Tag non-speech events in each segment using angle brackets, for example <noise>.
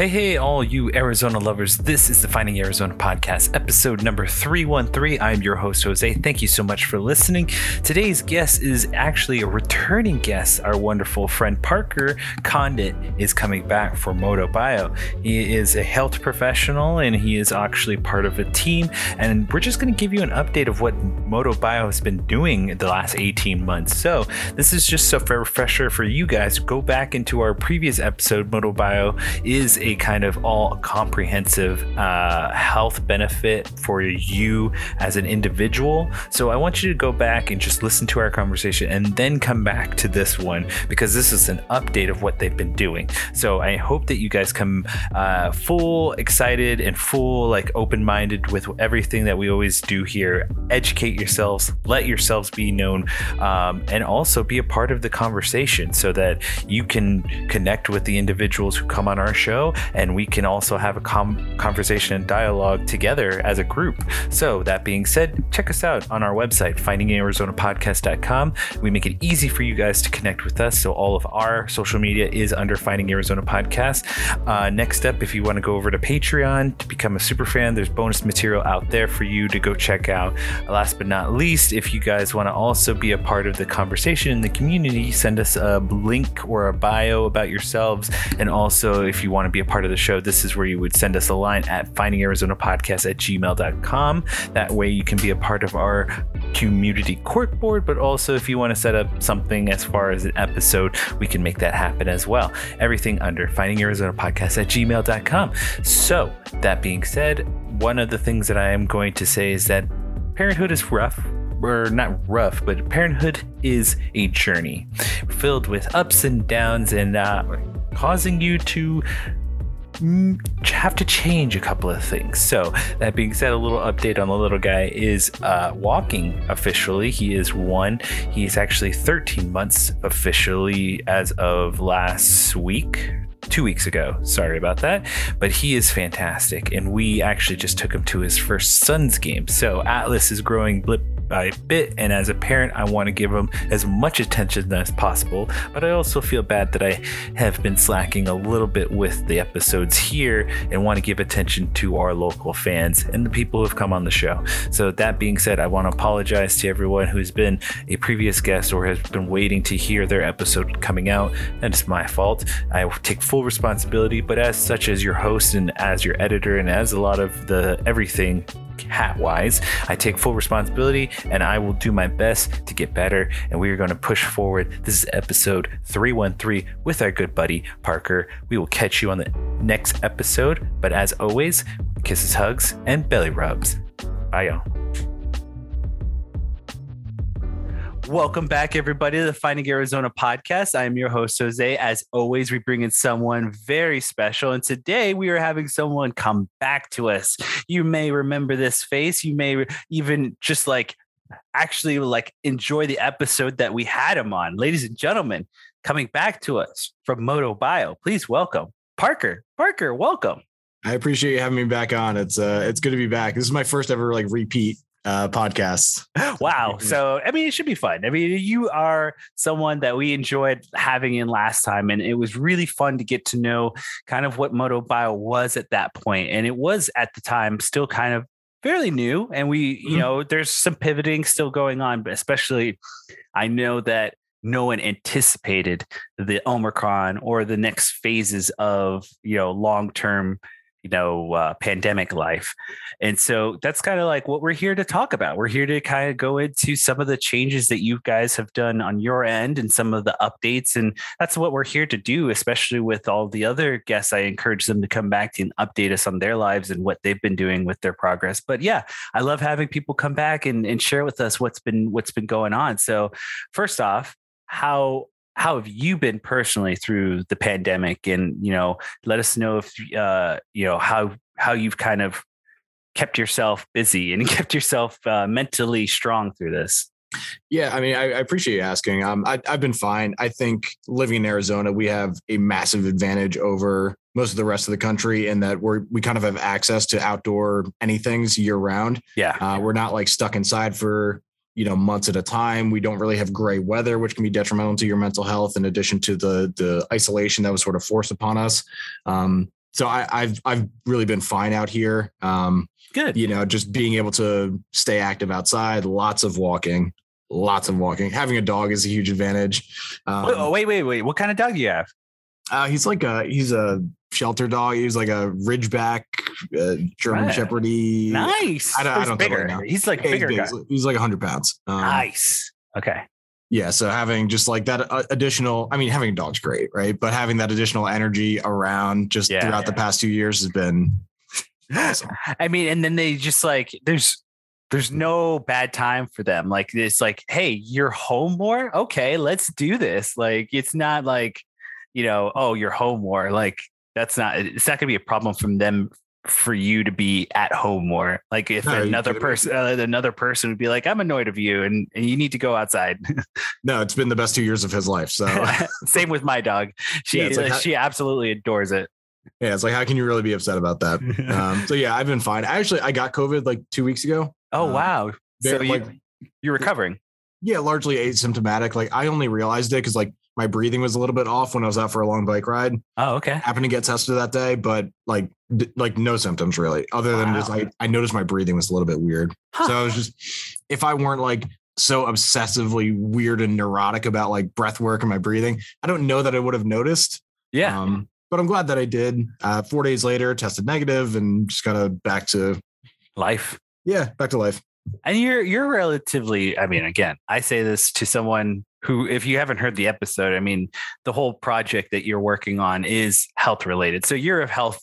Hey, hey, all you Arizona lovers. This is the Finding Arizona podcast, episode number 313. I'm your host, Jose. Thank you so much for listening. Today's guest is actually a returning guest. Our wonderful friend Parker Condit is coming back for Moto Bio. He is a health professional and he is actually part of a team. And we're just going to give you an update of what Moto Bio has been doing the last 18 months. So, this is just a refresher for you guys. Go back into our previous episode. Moto Bio is a kind of all comprehensive uh, health benefit for you as an individual. So I want you to go back and just listen to our conversation and then come back to this one because this is an update of what they've been doing. So I hope that you guys come uh, full excited and full like open minded with everything that we always do here. Educate yourselves, let yourselves be known, um, and also be a part of the conversation so that you can connect with the individuals who come on our show and we can also have a com- conversation and dialogue together as a group. So, that being said, check us out on our website, findingarizonapodcast.com. We make it easy for you guys to connect with us. So, all of our social media is under Finding Arizona Podcast. Uh, next up, if you want to go over to Patreon to become a super fan, there's bonus material out there for you to go check out. Last but not least, if you guys want to also be a part of the conversation in the community, send us a link or a bio about yourselves. And also, if you want to be a part of the show, this is where you would send us a line at findingarizonapodcast at gmail.com. That way you can be a part of our community court board, but also if you want to set up something as far as an episode, we can make that happen as well. Everything under findingarizonapodcast at gmail.com. So, that being said, one of the things that I am going to say is that parenthood is rough or not rough, but parenthood is a journey filled with ups and downs and uh, causing you to have to change a couple of things. So, that being said, a little update on the little guy is uh, walking officially. He is one. He's actually 13 months officially as of last week, two weeks ago. Sorry about that. But he is fantastic. And we actually just took him to his first Suns game. So Atlas is growing blip by bit. And as a parent, I want to give them as much attention as possible. But I also feel bad that I have been slacking a little bit with the episodes here and want to give attention to our local fans and the people who have come on the show. So, that being said, I want to apologize to everyone who's been a previous guest or has been waiting to hear their episode coming out. That is my fault. I take full responsibility, but as such, as your host and as your editor and as a lot of the everything hat wise. I take full responsibility and I will do my best to get better. And we are going to push forward. This is episode 313 with our good buddy Parker. We will catch you on the next episode. But as always, kisses, hugs, and belly rubs. Bye, y'all. Welcome back, everybody, to the Finding Arizona podcast. I am your host, Jose. As always, we bring in someone very special. And today we are having someone come back to us. You may remember this face. You may even just like actually like enjoy the episode that we had him on. Ladies and gentlemen, coming back to us from Moto Bio, please welcome Parker. Parker, welcome. I appreciate you having me back on. It's uh it's good to be back. This is my first ever like repeat uh, podcasts. <laughs> Wow. So, I mean, it should be fun. I mean, you are someone that we enjoyed having in last time, and it was really fun to get to know kind of what Moto Bio was at that point. And it was at the time still kind of fairly new. And we, mm-hmm. you know, there's some pivoting still going on, but especially I know that no one anticipated the Omicron or the next phases of, you know, long term you know uh, pandemic life. And so that's kind of like what we're here to talk about. We're here to kind of go into some of the changes that you guys have done on your end and some of the updates and that's what we're here to do especially with all the other guests. I encourage them to come back and update us on their lives and what they've been doing with their progress. But yeah i love having people come back and, and share with us what's been what's been going on. So first off how how have you been personally through the pandemic and you know let us know if uh you know how how you've kind of kept yourself busy and <laughs> kept yourself uh, mentally strong through this yeah, I mean, I, I appreciate you asking. Um, I, have been fine. I think living in Arizona, we have a massive advantage over most of the rest of the country in that we're we kind of have access to outdoor anythings year round. Yeah, uh, we're not like stuck inside for you know months at a time we don't really have gray weather which can be detrimental to your mental health in addition to the the isolation that was sort of forced upon us um, so I, I've I've really been fine out here. Um, Good. you know, just being able to stay active outside, lots of walking, lots of walking. Having a dog is a huge advantage. Um, Wait, oh, wait, wait, wait. What kind of dog do you have? uh, he's like a he's a shelter dog. He's like a Ridgeback uh, German Right. Shepherdie. Nice. I don't- I He's don't think bigger. right. He's like Yeah, he's bigger big. guy. He's- He's like hundred pounds. Um, Nice. Okay. Yeah, so having just like that uh, additional, I mean, having a dog's great, right? But having that additional energy around just Yeah. throughout the past two years has been awesome. <laughs> I mean, and then they just like there's there's no bad time for them. Like it's like, hey, you're home more? Okay, let's do this. Like it's not like, you know, oh, you're home more. Like that's not it's not gonna be a problem from them for you to be at home more. Like if No, another person uh, another person would be like, I'm annoyed of you and, and you need to go outside. <laughs> No, it's been the best two years of his life. So <laughs> <laughs> Same with my dog. She Yeah, like how- she absolutely adores it. yeah, it's like, how can you really be upset about that? Um, so yeah, I've been fine. I actually I got COVID like two weeks ago. oh uh, wow. So Very, you, you're recovering. yeah, largely asymptomatic. Like I only realized it because like my breathing was a little bit off when I was out for a long bike ride. Oh, okay. Happened to get tested that day, but like d- like no symptoms really, other than just Wow. I I noticed my breathing was a little bit weird. Huh. So I was just if I weren't like so obsessively weird and neurotic about like breath work and my breathing, I don't know that I would have noticed. yeah. Um, but I'm glad that I did. Uh, four days later, tested negative and just kind of back to Life. yeah, back to life. And you're you're relatively, I mean, again, I say this to someone who, if you haven't heard the episode, I mean, the whole project that you're working on is health related. So you're a health.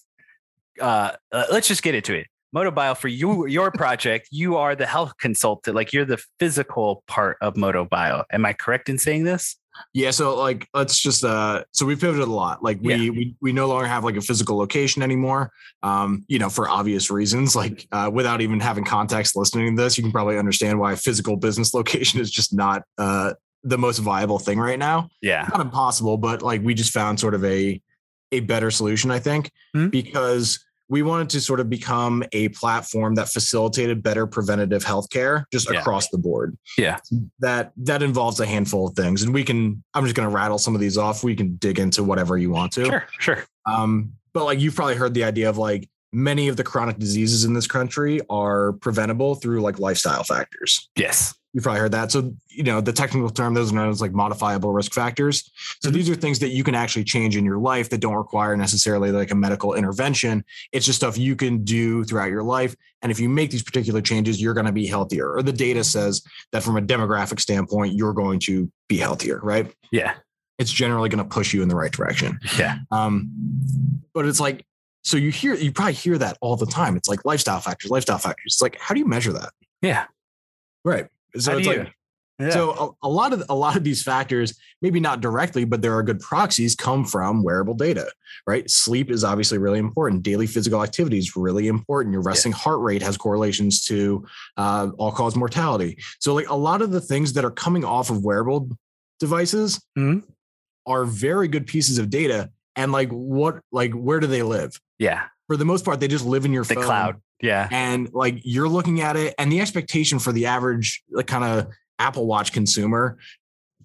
Uh, uh, let's just get into it. Motobio for you, your project, you are the health consultant. Like you're the physical part of Motobio. Am I correct in saying this? Yeah, so like let's just uh so we pivoted a lot. Like we Yeah. we we no longer have like a physical location anymore. Um, you know, for obvious reasons. Like uh without even having context listening to this, you can probably understand why a physical business <laughs> location is just not uh the most viable thing right now. Yeah. Not impossible, but like we just found sort of a a better solution, I think, Mhm. because we wanted to sort of become a platform that facilitated better preventative healthcare just Yeah. across the board Yeah. that that involves a handful of things and we can i'm just going to rattle some of these off we can dig into whatever you want to Sure. Sure. um but like you've probably heard the idea of like many of the chronic diseases in this country are preventable through like lifestyle factors Yes. You've probably heard that. So you know the technical term those are known as like modifiable risk factors. So Mhm. these are things that you can actually change in your life that don't require necessarily like a medical intervention. It's just stuff you can do throughout your life. And if you make these particular changes you're going to be healthier. Or the data says that from a demographic standpoint you're going to be healthier right? Yeah. it's generally going to push you in the right direction. Yeah. um but it's like so you hear you probably hear that all the time. It's like lifestyle factors lifestyle factors. It's like how do you measure that? Yeah. right so it's like Yeah. so a, a lot of a lot of these factors, maybe not directly, but there are good proxies come from wearable data, right? Sleep is obviously really important. Daily physical activity is really important. Your resting heart rate has correlations to uh, all cause mortality. So like a lot of the things that are coming off of wearable devices Mhm. are very good pieces of data. And like what, like where do they live? yeah. For the most part, they just live in your The phone cloud. Yeah. and like you're looking at it and the expectation for the average like kind of apple watch consumer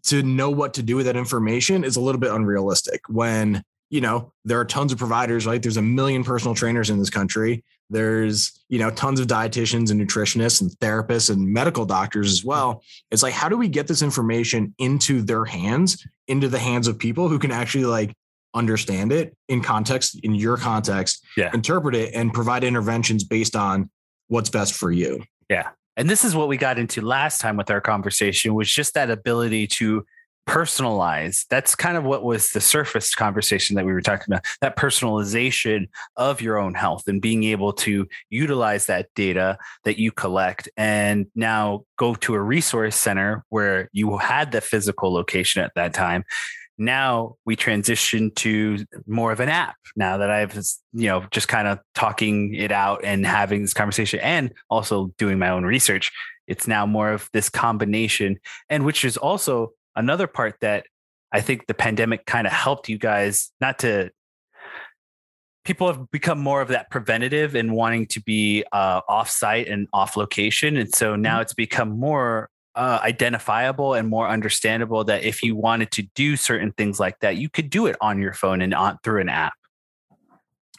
to know what to do with that information is a little bit unrealistic when you know there are tons of providers right? There's a million personal trainers in this country. There's you know tons of dietitians and nutritionists and therapists and medical doctors as well. It's like how do we get this information into their hands into the hands of people who can actually like understand it in context in your context Yeah. interpret it and provide interventions based on what's best for you Yeah. And this is what we got into last time with our conversation was just that ability to personalize. That's kind of what was the surface conversation that we were talking about. That personalization of your own health and being able to utilize that data that you collect and now go to a resource center where you had the physical location at that time now we transition to more of an app now that I've you know just kind of talking it out and having this conversation and also doing my own research. It's now more of this combination and which is also another part that I think the pandemic kind of helped you guys not to people have become more of that preventative and wanting to be uh, off site and off location and so now it's become more uh, identifiable and more understandable that if you wanted to do certain things like that, you could do it on your phone and on through an app.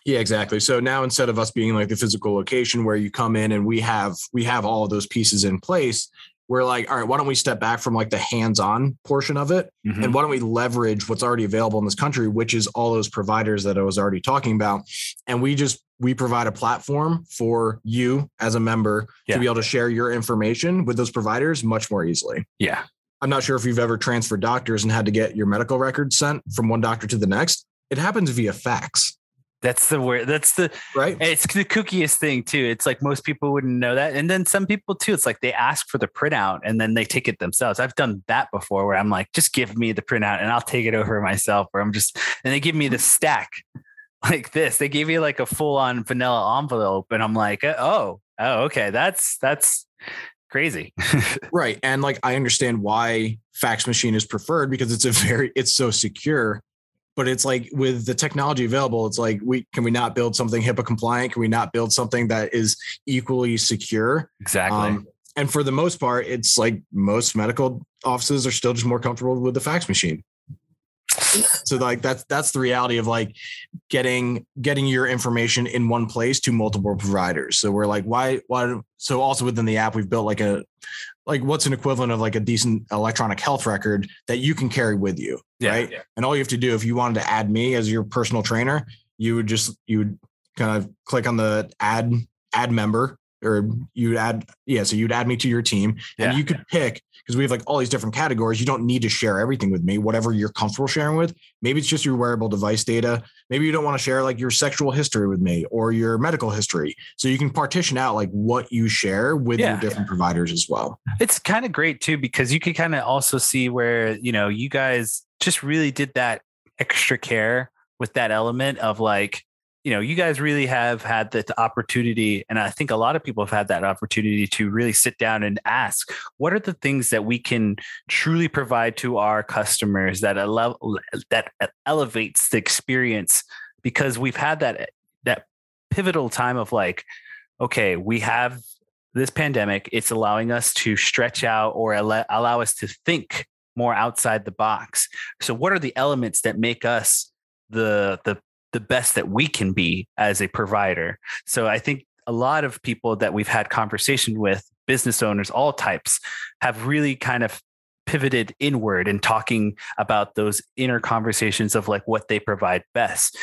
Yeah, exactly. So now instead of us being like the physical location where you come in and we have we have all of those pieces in place, we're like, all right, why don't we step back from like the hands-on portion of it Mhm. and why don't we leverage what's already available in this country, which is all those providers that I was already talking about, and we just we provide a platform for you as a member Yeah. to be able to share your information with those providers much more easily. yeah. I'm not sure if you've ever transferred doctors and had to get your medical records sent from one doctor to the next. It happens via fax, That's the word. That's the right? It's the kookiest thing too. It's like most people wouldn't know that, and then some people too. It's like they ask for the printout and then they take it themselves. I've done that before, where I'm like, just give me the printout and I'll take it over myself. Or I'm just, and they give me the stack <laughs> like this. They gave you like a full on vanilla envelope, and I'm like, oh, oh, okay, that's that's crazy. <laughs> Right. And like I understand why fax machine is preferred because it's a very it's so secure. But it's like with the technology available, it's like we can we not build something HIPAA compliant? Can we not build something that is equally secure? exactly. Um, and for the most part, it's like most medical offices are still just more comfortable with the fax machine. So like that's that's the reality of like getting getting your information in one place to multiple providers. So we're like, why why so also within the app we've built like a like what's an equivalent of like a decent electronic health record that you can carry with you. Yeah. Right. And all you have to do if you wanted to add me as your personal trainer, you would just you would kind of click on the add add member or you'd add yeah so you'd add me to your team. Yeah. and you could pick because we have like all these different categories. You don't need to share everything with me whatever you're comfortable sharing with. Maybe it's just your wearable device data. Maybe you don't want to share like your sexual history with me or your medical history. So you can partition out like what you share with Yeah. your different providers as well. It's kind of great too because you could kind of also see where you know you guys just really did that extra care with that element of like you know you guys really have had the opportunity and i think a lot of people have had that opportunity to really sit down and ask what are the things that we can truly provide to our customers that ele- that elevates the experience? Because we've had that that pivotal time of like okay we have this pandemic it's allowing us to stretch out or allow, allow us to think more outside the box. So what are the elements that make us the the the best that we can be as a provider. So i think a lot of people that we've had conversation with business owners all types have really kind of pivoted inward and talking about those inner conversations of like what they provide best.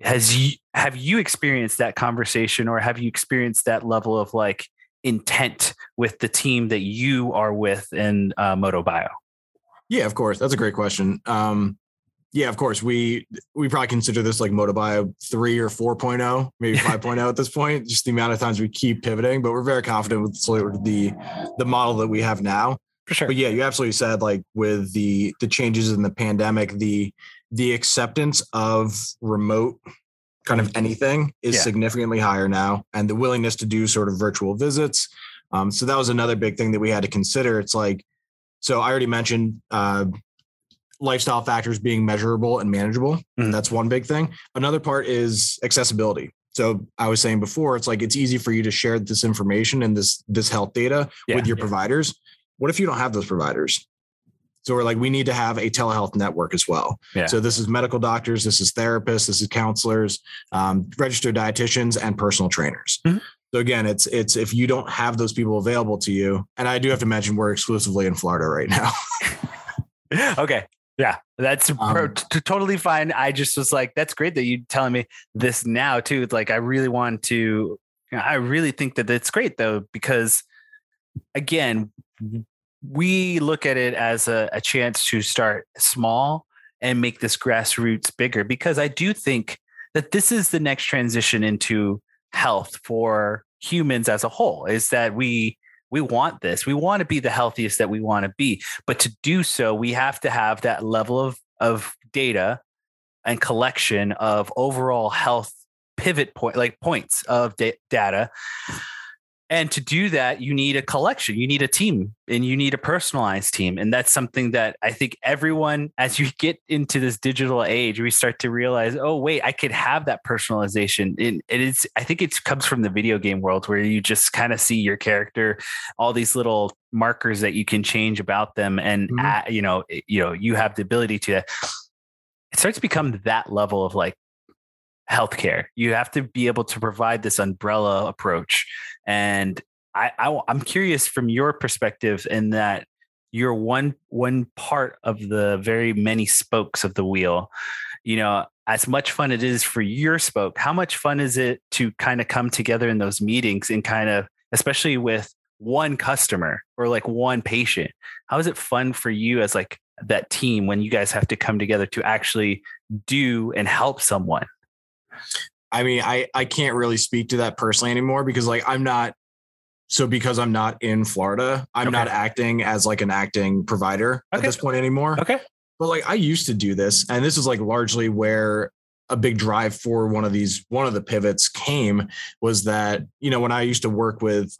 Has you have you experienced that conversation or have you experienced that level of like intent with the team that you are with in uh, moto bio? Yeah of course. That's a great question. Um yeah of course we we probably consider this like motobio 3 or 4.0 maybe <laughs> 5.0 at this point just the amount of times we keep pivoting but we're very confident with the the model that we have now. For sure. But yeah you absolutely said like with the the changes in the pandemic the the acceptance of remote kind of anything is Yeah. significantly higher now and the willingness to do sort of virtual visits um, so that was another big thing that we had to consider. It's like so i already mentioned uh, lifestyle factors being measurable and manageable Mhm. that's one big thing another part is accessibility so i was saying before it's like it's easy for you to share this information and this this health data Yeah. with your providers what if you don't have those providers so we're like we need to have a telehealth network as well Yeah. so this is medical doctors this is therapists this is counselors um, registered dietitians and personal trainers Mhm. so again it's it's if you don't have those people available to you and i do have to mention we're exclusively in florida right now <laughs> okay yeah that's <laughs> Um, t- totally fine. I just was like that's great that you're telling me this now too It's like i really want to i really think that it's great though because again we look at it as a, a chance to start small and make this grassroots bigger. Because i do think that this is the next transition into health for humans as a whole is that we we want this. We want to be the healthiest that we want to be. But to do so we have to have that level of of data and collection of overall health pivot point like points of da- data and to do that you need a collection you need a team and you need a personalized team. And that's something that i think everyone as you get into this digital age we start to realize oh wait i could have that personalization. And it is i think it comes from the video game world where you just kind of see your character all these little markers that you can change about them. And Mhm. add- you know you know you have the ability to it starts to become that level of like healthcare. You have to be able to provide this umbrella approach. And I, I I'm curious from your perspective in that you're one one part of the very many spokes of the wheel. You know, as much fun it is for your spoke, how much fun is it to kind of come together in those meetings and kind of, especially with one customer or like one patient? How is it fun for you as like that team when you guys have to come together to actually do and help someone? I mean, I I can't really speak to that personally anymore because like I'm not so because I'm not in Florida, I'm okay. not acting as like an acting provider okay. at this point anymore. Okay. But like I used to do this and this is like largely where a big drive for one of these one of the pivots came was that you know when I used to work with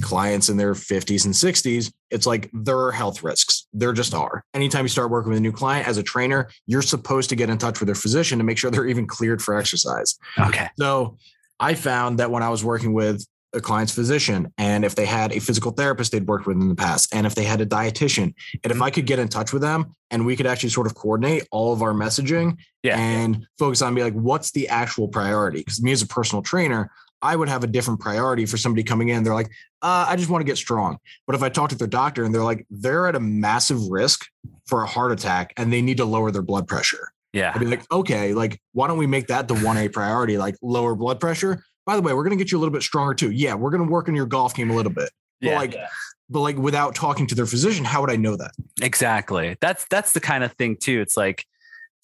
clients in their 50s and 60s, it's like there are health risks. There just are. Anytime you start working with a new client as a trainer, you're supposed to get in touch with their physician to make sure <laughs> they're even cleared for exercise. Okay. So I found that when I was working with a client's physician and if they had a physical therapist they'd worked with in the past and if they had a dietitian and if mm-hmm. I could get in touch with them and we could actually sort of coordinate all of our messaging yeah. and focus on be like what's the actual priority because me as a personal trainer I would have a different priority for somebody coming in. They're like, uh, I just want to get strong. But if I talk to their doctor and they're like, they're at a massive risk for a heart attack and they need to lower their blood pressure. Yeah. I'd be like, okay, like, why don't we make that the 1A priority? Like, lower blood pressure. By the way, we're going to get you a little bit stronger too. Yeah. We're going to work on your golf game a little bit. Yeah. But like, yeah. but like without talking to their physician, how would I know that? Exactly. That's, that's the kind of thing too. It's like,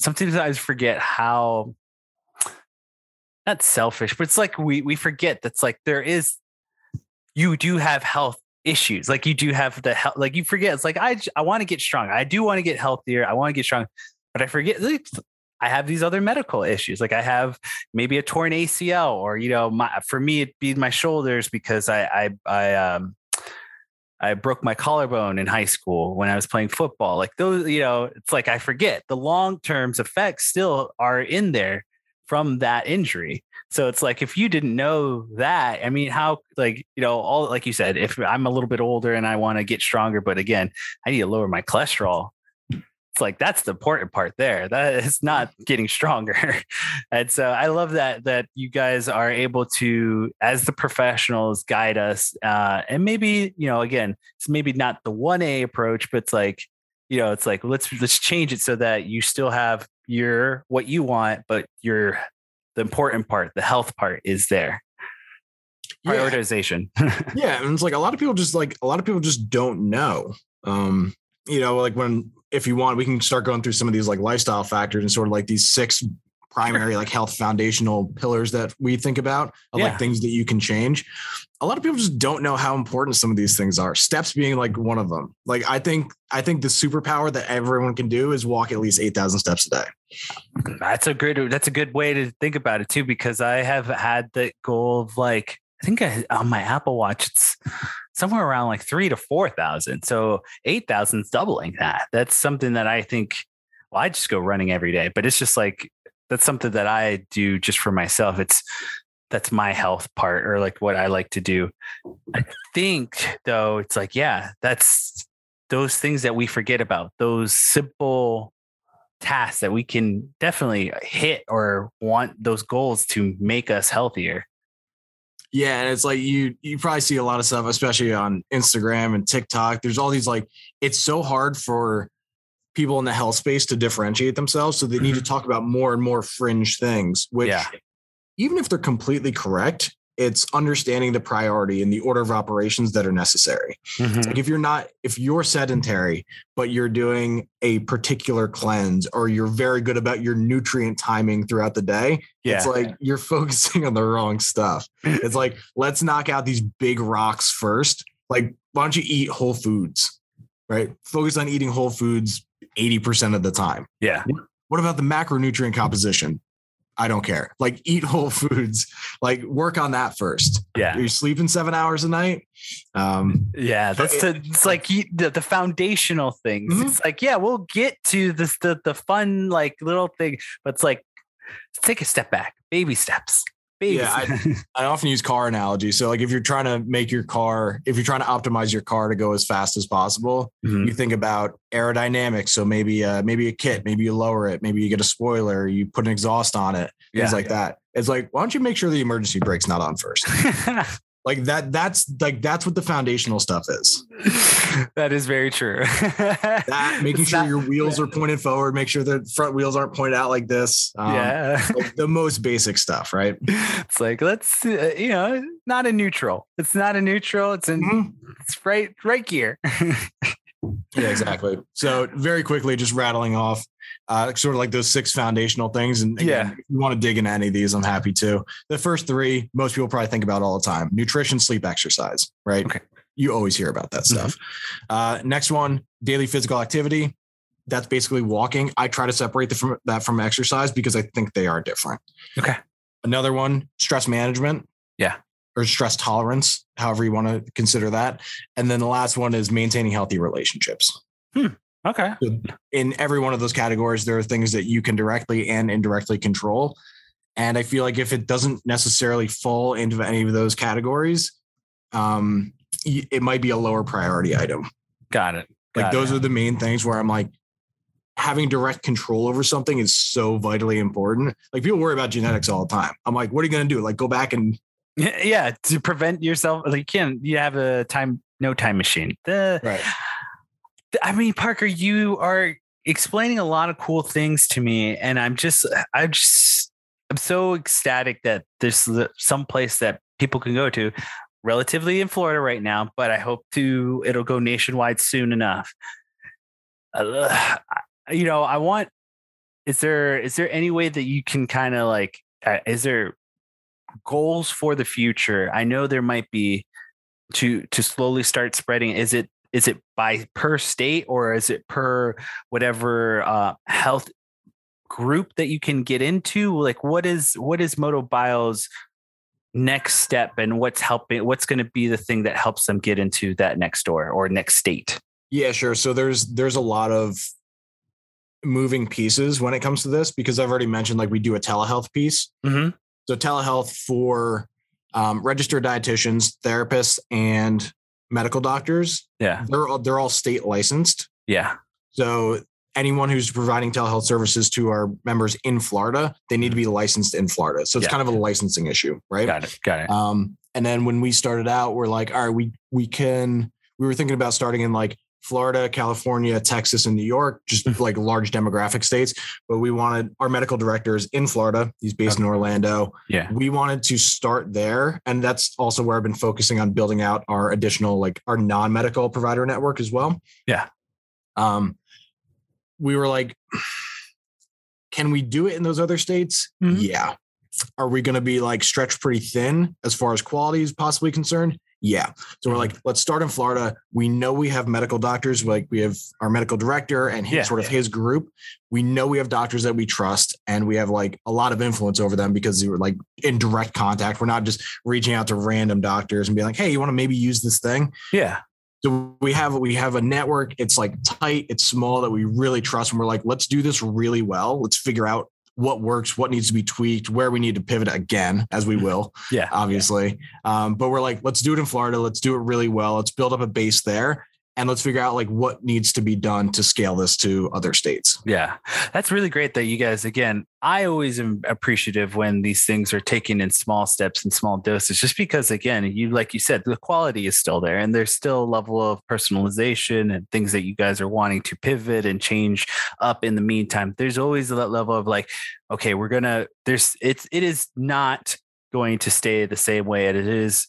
sometimes I forget how not selfish, but it's like we we forget that's like there is you do have health issues. Like you do have the health, like you forget. It's like I I want to get strong. I do want to get healthier. I want to get strong, but I forget. I have these other medical issues. Like I have maybe a torn ACL, or you know, my for me it'd be my shoulders because I I I um I broke my collarbone in high school when I was playing football. Like those, you know, it's like I forget the long term effects still are in there from that injury. So it's like if you didn't know that, I mean, how like you know, all like you said, if I'm a little bit older and I want to get stronger, but again, I need to lower my cholesterol. It's like that's the important part there. That is not <laughs> getting stronger. <laughs> and so I love that that you guys are able to, as the professionals, guide us. Uh, and maybe, you know, again, it's maybe not the 1A approach, but it's like, you know, it's like let's let's change it so that you still have your what you want, but your the important part, the health part is there. Prioritization. Yeah. <laughs> yeah. And it's like a lot of people just like a lot of people just don't know. Um, you know, like when if you want, we can start going through some of these like lifestyle factors and sort of like these six primary like health foundational pillars that we think about of yeah. like things that you can change a lot of people just don't know how important some of these things are steps being like one of them like i think i think the superpower that everyone can do is walk at least 8000 steps a day that's a good that's a good way to think about it too because i have had the goal of like i think I, on my apple watch it's somewhere around like three to four thousand. So eight thousand is doubling that. That's something that i think well i just go running every day but it's just like that's something that i do just for myself. It's that's my health part or like what I like to do. I think though it's like yeah, that's those things that we forget about, those simple tasks that we can definitely hit or want those goals to make us healthier. Yeah, and it's like you you probably see a lot of stuff especially on Instagram and TikTok. There's all these like it's so hard for people in the health space to differentiate themselves so they mm-hmm. need to mm-hmm. talk about more and more fringe things which yeah even if they're completely correct, it's understanding the priority and the order of operations that are necessary. Mm-hmm. Like if you're not, if you're sedentary, but you're doing a particular cleanse or you're very good about your nutrient timing throughout the day, yeah. it's like you're <laughs> focusing on the wrong stuff. it's like, let's knock out these big rocks first. Like, why don't you eat whole foods, right? Focus on eating whole foods 80% of the time. Yeah. What about the macronutrient composition? I don't care. Like eat <laughs> whole foods. Like work on that first. Yeah. You're sleeping seven hours a night. Um, yeah, that's the, it's like the, the foundational things. Mm-hmm. It's like, yeah, we'll get to this the the fun like little thing, but it's like take a step back, baby steps. Yeah, I, <laughs> I, often use car analogy. So, like, if you're trying to make your car, if you're trying to optimize your car to go as fast as possible, mm-hmm. you think about aerodynamics. So maybe, uh, maybe a kit, maybe you lower it, maybe you get a spoiler, you put an exhaust on it, things yeah, like yeah. that. It's like, why don't you make sure the emergency brake's not on first? <laughs> like that, that's like that's what the foundational stuff is. <laughs> that is very true. <laughs> that making it's sure not, your wheels are pointed forward, make sure the front wheels aren't pointed out like this. Um, yeah, like the most basic stuff, right? It's like let's uh, you know, not a neutral. It's not a neutral. It's in mm-hmm. it's right right gear. <laughs> yeah, exactly. So very quickly, just rattling off uh, sort of like those six foundational things. And again, yeah, if you want to dig into any of these, I'm happy to. The first three, most people probably think about all the time: nutrition, sleep, exercise. Right. Okay. You always hear about that stuff. Mm-hmm. Uh, next one, daily physical activity. That's basically walking. I try to separate the, from, that from exercise because I think they are different. Okay. Another one, stress management. Yeah or stress tolerance, however you want to consider that. And then the last one is maintaining healthy relationships. Hmm. Okay. So in every one of those categories, there are things that you can directly and indirectly control. And I feel like if it doesn't necessarily fall into any of those categories, um, it might be a lower priority item. Got it. Got like those it. are the main things where I'm like, having direct control over something is so vitally important. Like people worry about genetics all the time. I'm like, what are you going to do? Like go back and <laughs> yeah to prevent yourself like you can you have a time no time machine. The right. i mean parker you are explaining a lot of cool things to me and i'm just i'm just i'm so ecstatic that there's some place that people can go to relatively in florida right now but i hope to it'll go nationwide soon enough. Uh, <sighs> you know i want is there is there any way that you can kind of like uh, is there goals for the future i know there might be to to slowly start spreading is it is it by per state or is it per whatever uh, health group that you can get into? Like what is what is MotoBio's next step and what's helping what's going to be the thing that helps them get into that next door or next state? Yeah sure. So there's there's a lot of moving pieces when it comes to this because i've already mentioned like we do a telehealth piece. Mm-hmm. So telehealth for um, registered dietitians, therapists, and medical doctors. Yeah, they're all, they're all state licensed. Yeah. So anyone who's providing telehealth services to our members in Florida, they need to be licensed in Florida. So it's yeah. kind of a licensing issue, right? Got it. Got it. Um, and then when we started out, we're like, all right, we we can. We were thinking about starting in like Florida, California, Texas, and New York, just mm-hmm. like large demographic states. But we wanted our medical directors in Florida. He's based okay. in Orlando. Yeah. We wanted to start there. And that's also where I've been focusing on building out our additional, like our non medical provider network as well. Yeah. Um, we were like, <sighs> can we do it in those other states? Mm-hmm. Yeah. Are we going to be like stretched pretty thin as far as quality is possibly concerned? Yeah. So we're like, mm-hmm. let's start in Florida. We know we have medical doctors, like we have our medical director and his, yeah, sort of his group. We know we have doctors that we trust and we have like a lot of influence over them because we were like in direct contact. We're not just reaching out to random doctors and being like, hey, you want to maybe use this thing? Yeah. So we have we have a network. It's like tight, it's small that we really trust. And we're like, let's do this really well. Let's figure out what works, what needs to be tweaked, where we need to pivot again, as we will. <laughs> yeah. Obviously. Yeah. Um, but we're like, let's do it in Florida. Let's do it really well. Let's build up a base there and let's figure out like what needs to be done to scale this to other states. Yeah. That's really great that you guys again, I always am appreciative when these things are taken in small steps and small doses just because again, you like you said the quality is still there and there's still a level of personalization and things that you guys are wanting to pivot and change up in the meantime. There's always that level of like okay, we're going to there's it's it is not going to stay the same way it is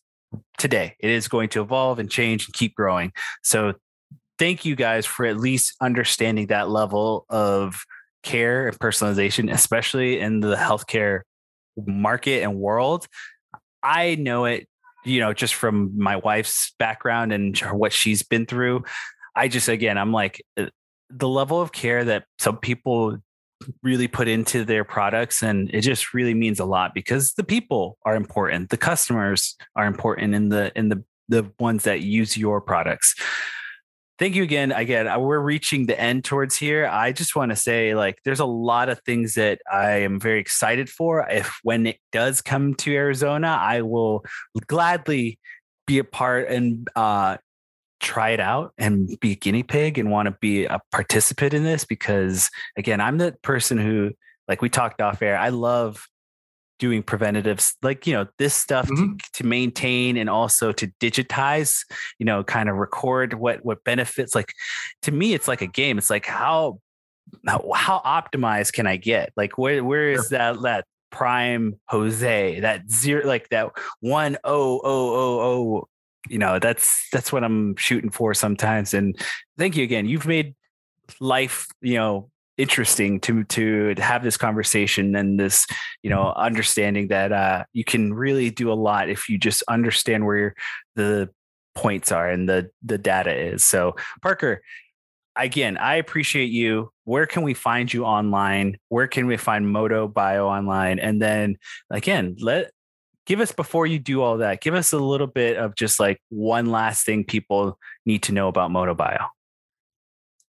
today. It is going to evolve and change and keep growing. So thank you guys for at least understanding that level of care and personalization, especially in the healthcare market and world. I know it, you know, just from my wife's background and what she's been through. I just, again, I'm like, uh, the level of care that some people really put into their products and it just really means a lot because the people are important the customers are important in the in the the ones that use your products. Thank you again. Again uh, we're reaching the end towards here. I just want to say like there's a lot of things that i am very excited for. If when it does come to arizona i will gladly be a part and uh try it out and be a guinea pig and want to be a participant in this because again i'm the person who like we talked off air i love doing preventatives like you know this stuff Mhm. to, to maintain and also to digitize you know kind of record what what benefits like to me it's like a game it's like how how, how optimized can i get like where where is that that prime jose that zero like that one oh oh oh oh you know that's that's what i'm shooting for sometimes and thank you again. You've made life you know interesting to to have this conversation and this you know understanding that uh you can really do a lot if you just understand where the points are and the the data is. So parker again i appreciate you. Where can we find you online? Where can we find moto bio online? And then again let give us before you do all that give us a little bit of just like one last thing people need to know about MotoBio.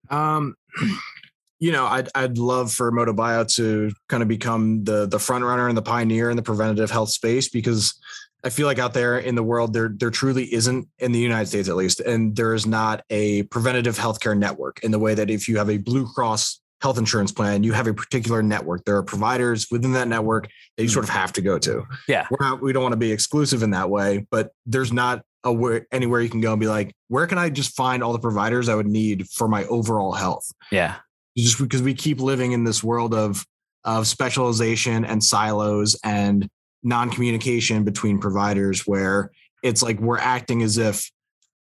Um, <clears throat> you know, I'd I'd love for Motobio to kind of become the the front runner and the pioneer in the preventative health space because I feel like out there in the world there there truly isn't in the United States at least, and there is not a preventative healthcare network in the way that if you have a Blue Cross health insurance plan, you have a particular network. There are providers within that network that you hmm. sort of have to go to. Yeah. We're not, we don't want to be exclusive in that way, but there's not a where, anywhere you can go and be like, where can I just find all the providers I would need for my overall health? yeah just because we keep living in this world of of specialization and silos and non-communication between providers where it's like we're acting as if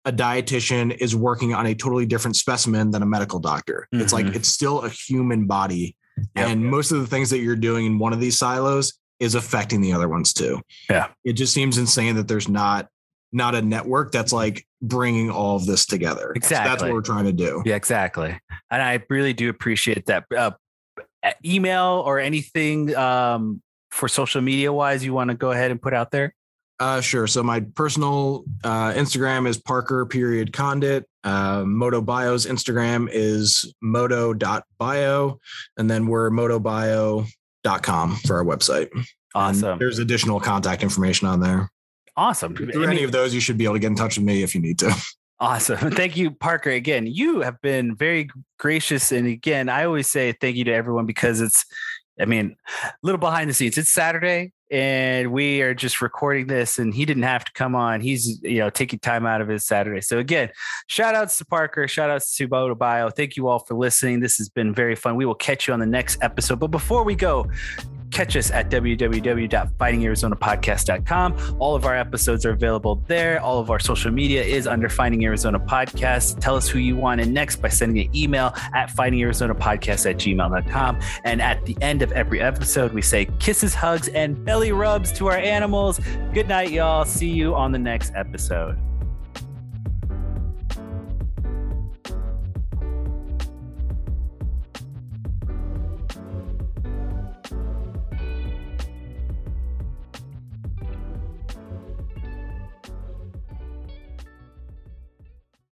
a dietitian is working on a totally different specimen than a medical doctor. It's like Mhm. it's still a human body Yep. and most of the things that you're doing in one of these silos is affecting the other ones too. Yeah. It just seems insane that there's not not a network that's like bringing all of this together. So that's what we're trying to do. Yeah, exactly. And I really do appreciate that. Uh, email or anything um, for social media wise, you want to go ahead and put out there? Uh, sure. So my personal uh, Instagram is Parker period Condit. Uh, Moto Bio's Instagram is moto.bio. And then we're motobio.com for our website. And Awesome. there's additional contact information on there. Awesome. Through any of those, you should be able to get in touch with me if you need to. <laughs> Awesome. <laughs> Thank you, Parker. Again, you have been very gracious. And again, I always say thank you to everyone because it's, I mean, a little behind the scenes. It's Saturday and we are just recording this and he didn't have to come on. He's, you know, taking time out of his Saturday. So again, shout outs to Parker, shout outs to Moto Bio. Thank you all for listening. This has been very fun. We will catch you on the next episode. But before we go, catch us at www.findingarizonapodcast.com. All of our episodes are available there. All of our social media is under Finding Arizona Podcast. Tell us who you want in next by sending an email at findingarizonapodcast at gmail.com. And at the end of every episode, we say kisses, hugs, and belly rubs to our animals. Good night, y'all. See you on the next episode.